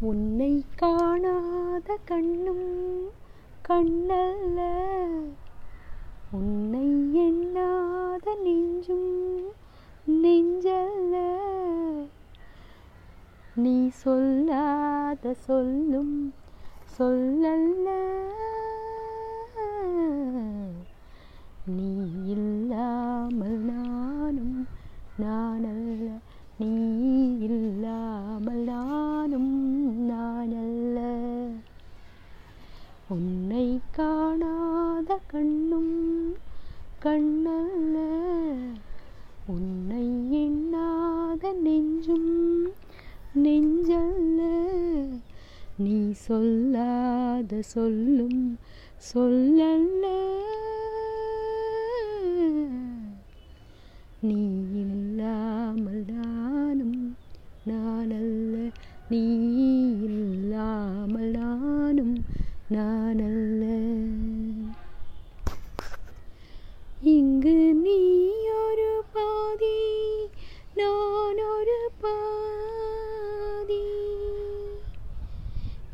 உன்னை காணாத கண்ணும் கண்ணல்ல. உன்னை எண்ணாத நெஞ்சும் நெஞ்சல்ல. நீ சொல்லாத சொல்லும் சொல்லல்ல. கண்ணல்ல உன்னை எண்ணாத நெஞ்சும் நெஞ்சல்ல. நீ சொல்லாத சொல்லும் சொல்லல்ல. நீ இங்கு நீ ஒரு பாதி நான் ஒரு பாதி.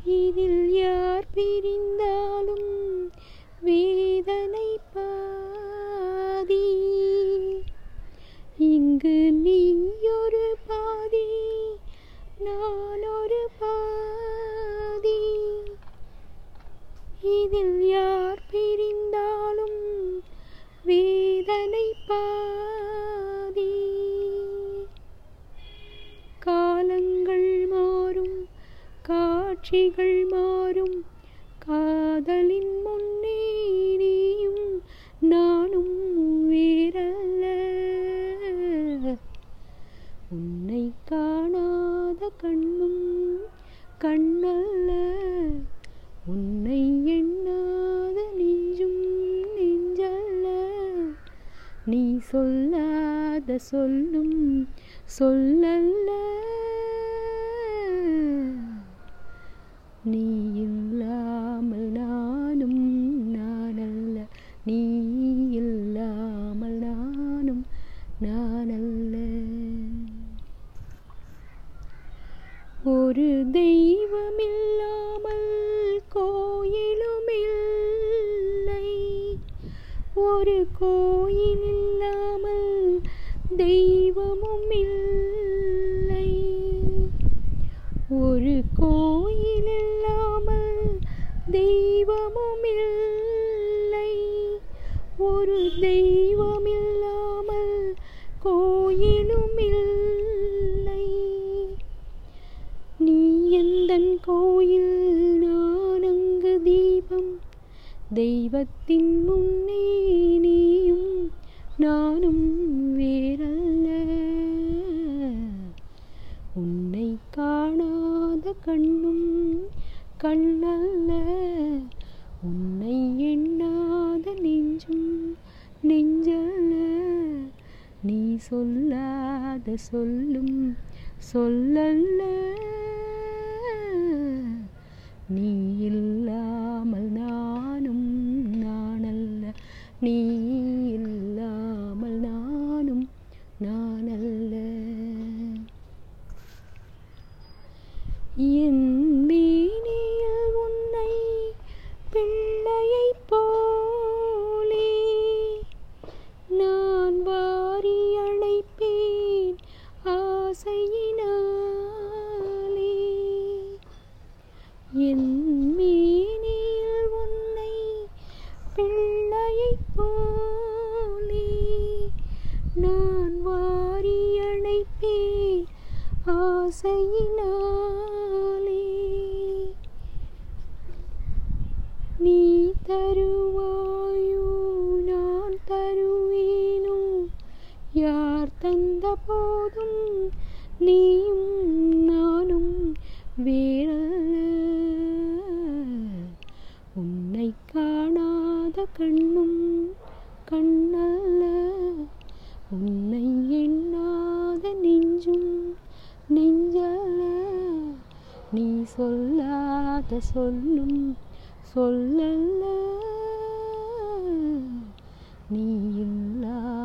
இதில் யார் பிரிந்தாலும் வேதனை பாதி. இங்கு நீ ஒரு பாதி நான் ஒரு பாதி. இதில் யார் காட்சிகள் மாறும். காதலின் முன்னே நீயும் நானும் வேறல்ல உன்னை காணாத கண்ணும் கண்ணல்ல. உன்னை எண்ணாத நெஞ்சும் நெஞ்சல்ல. நீ சொல்லாத சொல்லும் சொல்லல்ல. கோயில் இல்லாமல் தெய்வமும் இல்லை ஒரு கோயில் இல்லாமல் தெய்வமும் இல்லை ஒரு தெய்வம் இல்லாமல் கோயிலும் இல்லை நீ எந்தன் கோயில் நான் அங்கு தீபம் தெய்வத்தின் முன்னே நானும் வேறல்ல. உன்னை காணாத கண்ணும் கண்ணல்ல. உன்னை எண்ணாத நெஞ்சும் நெஞ்சல்ல. நீ சொல்லாத சொல்லும் சொல்லல்ல. நீ இல்லாமல் நானும் நானல்ல. நீ ஆசையினாலே என் மேனியில் உன்னை பிள்ளையைப் போலே நான் வாரி அழைப்பேன் ஆசையினாலே. நீ தரும் தந்த போதும் நீயும் நானும் வேறல்ல. உன்னை காணாத கண்ணும் கண்ணல்ல. உன்னை எண்ணாத நெஞ்சும் நெஞ்சல்ல. நீ சொல்லாத சொல்லும் சொல்லல்ல. நீ இல்லா